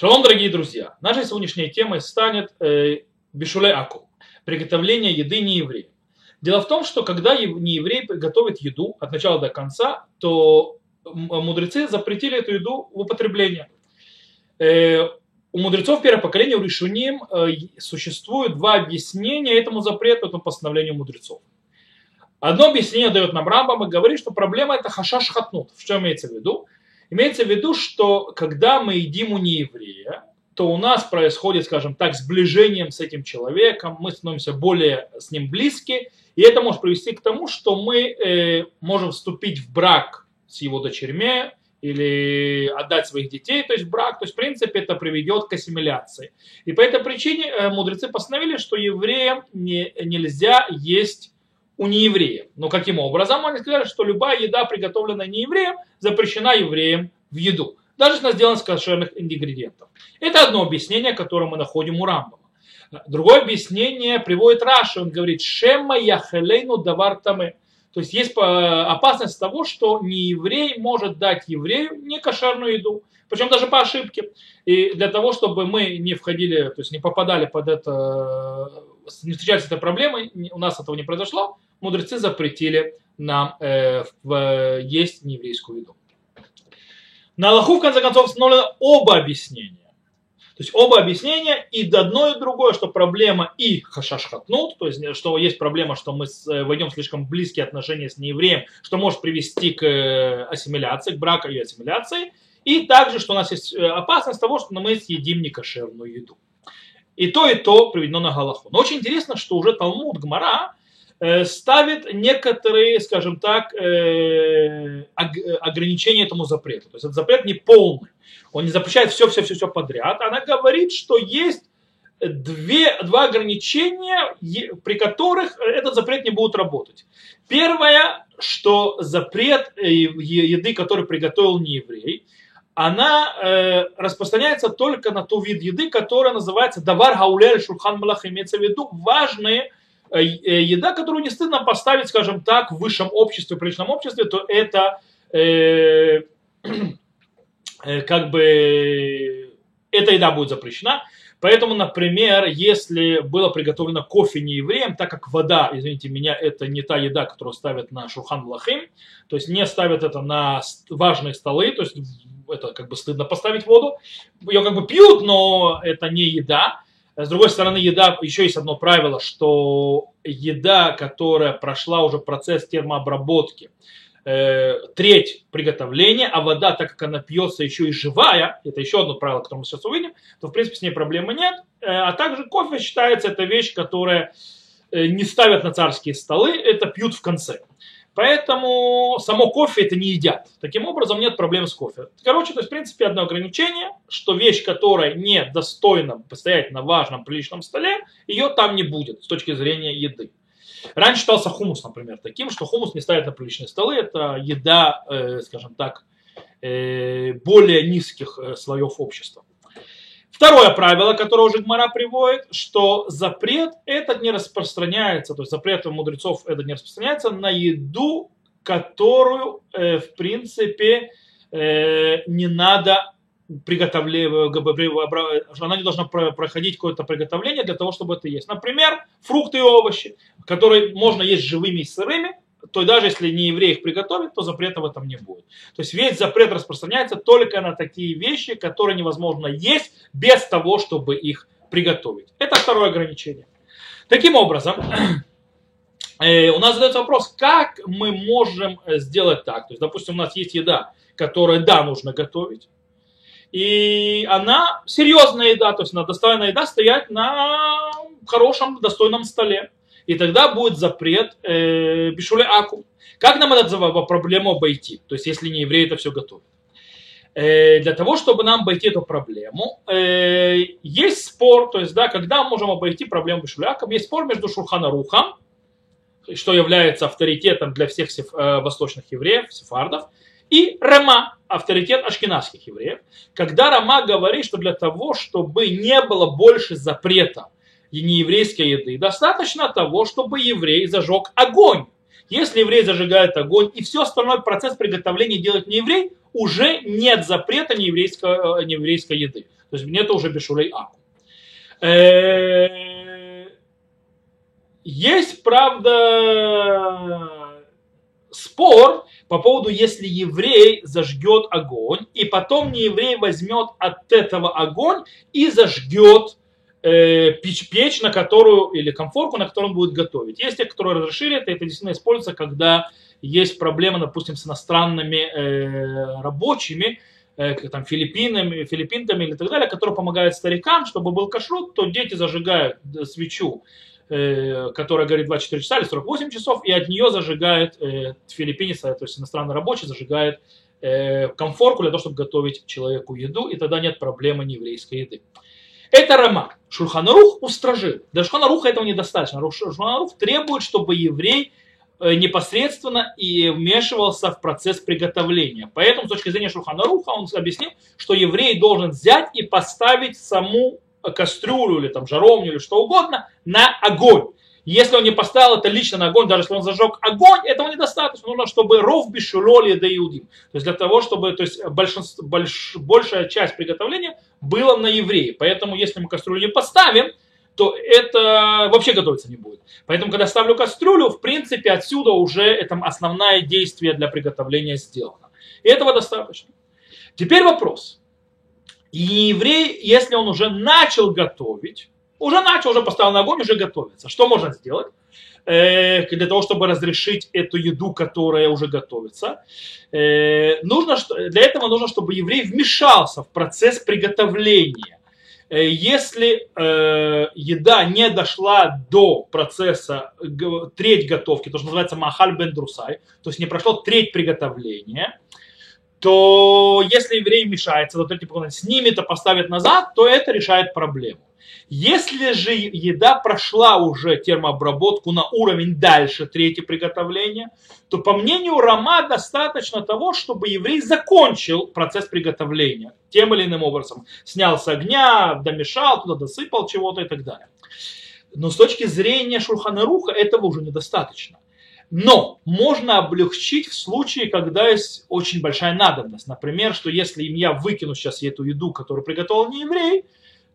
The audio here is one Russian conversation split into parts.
Шалом, дорогие друзья! Нашей сегодняшней темой станет э, бешуле аку, приготовление еды нееврея. Дело в том, что когда нееврей готовит еду от начала до конца, то мудрецы запретили эту еду в употребление. Э, у мудрецов первого поколения, у решуним, э, существует два объяснения этому запрету, этому постановлению мудрецов. Одно объяснение дает нам Рамбам и говорит, что проблема это хашаш хатнут. В чем имеется в виду? Имеется в виду, что когда мы едим у нееврея, то у нас происходит, скажем так, сближением с этим человеком, мы становимся более с ним близки, и это может привести к тому, что мы э, можем вступить в брак с его дочерьми или отдать своих детей, то есть брак, то есть в принципе это приведет к ассимиляции. И по этой причине э, мудрецы постановили, что евреям не, нельзя есть у неевреев. Но каким образом? Они сказали, что любая еда, приготовленная неевреем, запрещена евреям в еду. Даже если она сделана из кошерных ингредиентов. Это одно объяснение, которое мы находим у Рамбама. Другое объяснение приводит Раши. Он говорит, «Шема яхелейну давар таме». То есть есть опасность того, что нееврей может дать еврею некошерную еду, причем даже по ошибке. И для того, чтобы мы не входили, то есть не попадали под это, не встречались с этой проблемой, у нас этого не произошло, мудрецы запретили нам э, в, есть нееврейскую еду. На Аллаху, в конце концов, установлено оба объяснения. То есть оба объяснения и одно и другое, что проблема и хашашхатнут, то есть что есть проблема, что мы э, войдем в слишком близкие отношения с неевреем, что может привести к э, ассимиляции, к браку и ассимиляции, и также, что у нас есть э, опасность того, что мы съедим некошерную еду. И то, и то приведено на Галаху. Но очень интересно, что уже Талмуд Гмара Э, ставит некоторые, скажем так, э, ограничения этому запрету. То есть этот запрет не полный. Он не запрещает все-все-все подряд. Она говорит, что есть две, два ограничения, при которых этот запрет не будет работать. Первое, что запрет э, еды, который приготовил не еврей, она э, распространяется только на ту вид еды, которая называется давар хаулер шурхан малах, имеется в виду важные Э, э, еда, которую не стыдно поставить, скажем так, в высшем обществе, в приличном обществе, то это э, э, как бы эта еда будет запрещена. Поэтому, например, если было приготовлено кофе не евреем, так как вода, извините меня, это не та еда, которую ставят на шурхан лахим, то есть не ставят это на важные столы, то есть это как бы стыдно поставить воду, ее как бы пьют, но это не еда, с другой стороны, еда, еще есть одно правило, что еда, которая прошла уже процесс термообработки, э, треть приготовления, а вода, так как она пьется еще и живая, это еще одно правило, которое мы сейчас увидим, то в принципе с ней проблемы нет. Э, а также кофе считается это вещь, которая э, не ставят на царские столы, это пьют в конце. Поэтому само кофе это не едят. Таким образом нет проблем с кофе. Короче, то есть в принципе одно ограничение, что вещь, которая не достойна постоять на важном приличном столе, ее там не будет с точки зрения еды. Раньше считался хумус, например, таким, что хумус не ставят на приличные столы. Это еда, э, скажем так, э, более низких э, слоев общества. Второе правило, которое уже Гмара приводит, что запрет этот не распространяется, то есть запрет у мудрецов этот не распространяется на еду, которую, э, в принципе, э, не надо приготовление, она не должна проходить какое-то приготовление для того, чтобы это есть. Например, фрукты и овощи, которые можно есть живыми и сырыми, то даже если не еврей их приготовит, то запрета в этом не будет. То есть весь запрет распространяется только на такие вещи, которые невозможно есть без того, чтобы их приготовить. Это второе ограничение. Таким образом, э, у нас задается вопрос, как мы можем э, сделать так. То есть, допустим, у нас есть еда, которую, да, нужно готовить, и она серьезная еда, то есть она достойная еда стоять на хорошем, достойном столе и тогда будет запрет э, бишуле аку. Как нам эту проблему обойти? То есть, если не евреи это все готовят. Э, для того, чтобы нам обойти эту проблему, э, есть спор, то есть, да, когда мы можем обойти проблему бишуле аку, есть спор между Шурханарухом, что является авторитетом для всех сеф, э, восточных евреев, сефардов, и Рама, авторитет ашкенадских евреев, когда Рама говорит, что для того, чтобы не было больше запрета нееврейской еды. Достаточно того, чтобы еврей зажег огонь. Если еврей зажигает огонь и все остальной процесс приготовления делает не еврей, уже нет запрета нееврейской, э, нееврейской еды. То есть нет уже бешулей аку. Э, есть, правда, спор по поводу, если еврей зажгет огонь, и потом не еврей возьмет от этого огонь и зажгет э, печь, печь, на которую, или комфорку, на которую он будет готовить. Есть те, которые разрешили это, это действительно используется, когда есть проблема, допустим, с иностранными э, рабочими, э, там, филиппинами, филиппинтами или так далее, которые помогают старикам, чтобы был кашрут, то дети зажигают свечу, э, которая горит 24 часа или 48 часов, и от нее зажигает э, филиппинец, то есть иностранный рабочий, зажигает э, комфорку для того, чтобы готовить человеку еду, и тогда нет проблемы нееврейской еды. Это Рама. Шурханарух устражил. Для Шурханаруха этого недостаточно. Шурханарух требует, чтобы еврей Э, непосредственно и вмешивался в процесс приготовления. Поэтому с точки зрения Шуханаруха он объяснил, что еврей должен взять и поставить саму кастрюлю или там жаровню или что угодно на огонь. Если он не поставил это лично на огонь, даже если он зажег огонь, этого недостаточно. Нужно, чтобы ров бешулоли да иудим. То есть для того, чтобы то есть большинство, больш, большая часть приготовления была на евреи. Поэтому если мы кастрюлю не поставим, то это вообще готовиться не будет. Поэтому, когда ставлю кастрюлю, в принципе, отсюда уже это основное действие для приготовления сделано. И этого достаточно. Теперь вопрос. И еврей, если он уже начал готовить, уже начал, уже поставил на огонь, уже готовится. Что можно сделать? Э, для того, чтобы разрешить эту еду, которая уже готовится. Э, нужно, для этого нужно, чтобы еврей вмешался в процесс приготовления Э, если еда не дошла до процесса треть готовки, то, что называется махаль бен друсай, то есть не прошло треть приготовления, то если еврей мешается, то третий снимет и поставит назад, то это решает проблему. Если же еда прошла уже термообработку на уровень дальше третье приготовление, то по мнению Рама достаточно того, чтобы еврей закончил процесс приготовления тем или иным образом. Снял с огня, домешал, туда досыпал чего-то и так далее. Но с точки зрения Шурханаруха этого уже недостаточно. Но можно облегчить в случае, когда есть очень большая надобность. Например, что если я выкину сейчас эту еду, которую приготовил не еврей,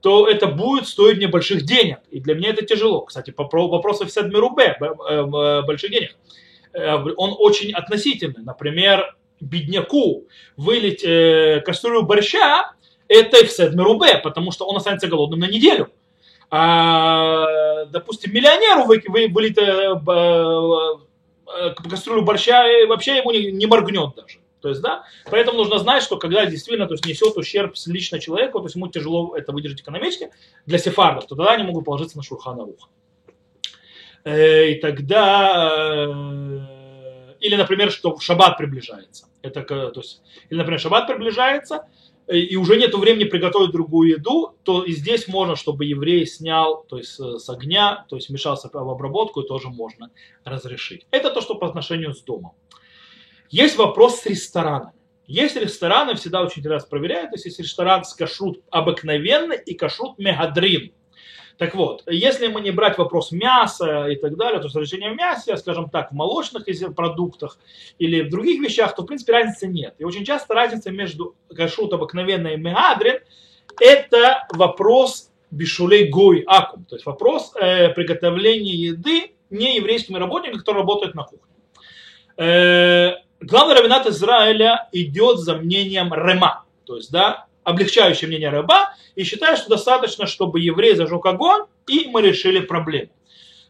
то это будет стоить мне больших денег. И для меня это тяжело. Кстати, по вопросу в Рубе, э, э, больших денег, э, он очень относительный. Например, бедняку вылить кастрюлю борща, это в Рубе, потому что он останется голодным на неделю. А, допустим, миллионеру вылить кастрюлю борща, вообще ему не моргнет даже. То есть, да, поэтому нужно знать, что когда действительно то есть, несет ущерб лично человеку, то есть ему тяжело это выдержать экономически, для сефардов, то тогда они могут положиться на Шурхана Руха. Э, и тогда, э, или, например, что шаббат приближается. Это, то есть, или, например, шаббат приближается, э, и уже нет времени приготовить другую еду, то и здесь можно, чтобы еврей снял то есть, с огня, то есть вмешался в обработку, и тоже можно разрешить. Это то, что по отношению с домом. Есть вопрос с ресторанами. Есть рестораны, всегда очень раз проверяют, то есть есть ресторан с кашрут обыкновенный и кашрут мегадрин. Так вот, если мы не брать вопрос мяса и так далее, то разрешение в мясе, скажем так, в молочных продуктах или в других вещах, то в принципе разницы нет. И очень часто разница между кашрут обыкновенный и мегадрин – это вопрос бишулей гой акум, то есть вопрос э, приготовления еды не еврейскими работниками, которые работают на кухне. Э, главный равенат Израиля идет за мнением Рема, то есть, да, облегчающее мнение Реба, и считает, что достаточно, чтобы еврей зажег огонь, и мы решили проблему.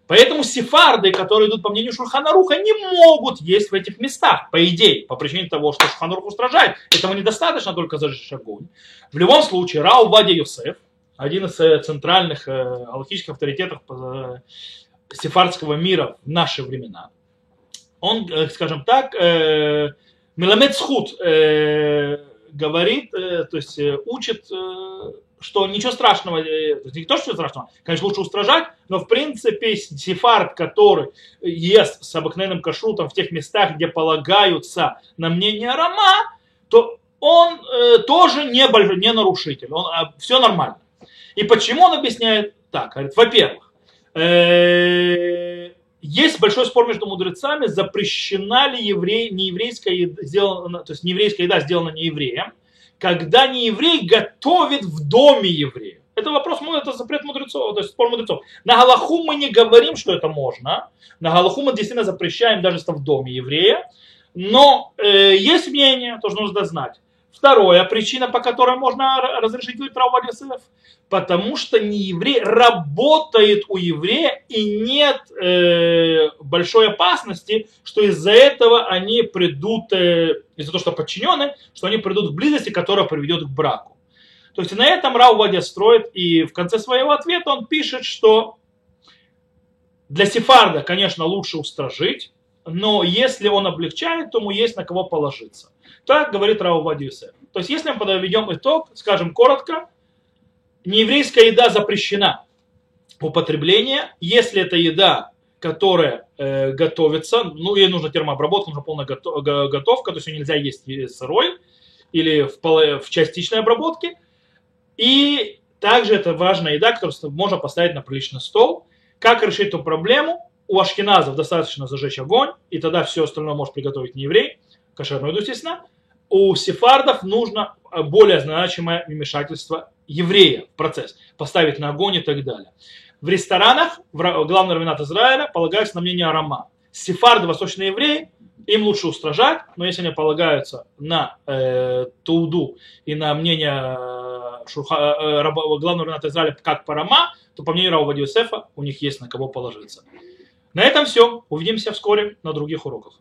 Поэтому сефарды, которые идут по мнению Шурханаруха, не могут есть в этих местах, по идее, по причине того, что Шурханарух устражает. Этого недостаточно только зажечь огонь. В любом случае, Рау Вадя Йосеф, один из э, центральных э, аллахических авторитетов э, сефардского мира в наши времена, он, э, скажем так, э, Меламед Схуд э, говорит, то есть учит, что ничего страшного, не то, что страшного, конечно, лучше устражать, но в принципе сефард, который ест с обыкновенным кашрутом в тех местах, где полагаются на мнение Рама, то он тоже не, больш... не нарушитель, он, э, все нормально. И почему он объясняет так? Говорит, во-первых, э, большой спор между мудрецами, запрещена ли еврей, нееврейская еда, сделана, то есть нееврейская еда сделана не евреем, когда не еврей готовит в доме еврея. Это вопрос, ну, это запрет мудрецов, то есть спор мудрецов. На Галаху мы не говорим, что это можно. На Галаху мы действительно запрещаем, даже если в доме еврея. Но э, есть мнение, тоже нужно знать. Вторая причина, по которой можно разрешить Трава Йосеф, потому что не еврей работает у еврея и нет э, большой опасности, что из-за этого они придут, э, из-за того, что подчинены, что они придут в близости, которая приведет к браку. То есть на этом Рау Вадя строит, и в конце своего ответа он пишет, что для сефарда, конечно, лучше устражить, но если он облегчает, то ему есть на кого положиться. Так говорит Рау Вадиусе. То есть, если мы подведем итог, скажем коротко, нееврейская еда запрещена в употреблении, если это еда, которая э, готовится, ну, ей нужна термообработка, нужна полная готовка, то есть ее нельзя есть сырой или в, в частичной обработке. И также это важная еда, которую можно поставить на приличный стол. Как решить эту проблему? У ашкеназов достаточно зажечь огонь, и тогда все остальное может приготовить не еврей, кошерную еду, естественно у сефардов нужно э, более значимое вмешательство еврея в процесс, поставить на огонь и так далее. В ресторанах, главный равенат Израиля, полагается на мнение Арама. Сефарды, восточные евреи, им лучше устражать, но если они полагаются на э, Тауду и на мнение э, шурха, э, главного равената Израиля как Парама, то по мнению Рава Йосефа у них есть на кого положиться. На этом все. Увидимся вскоре на других уроках.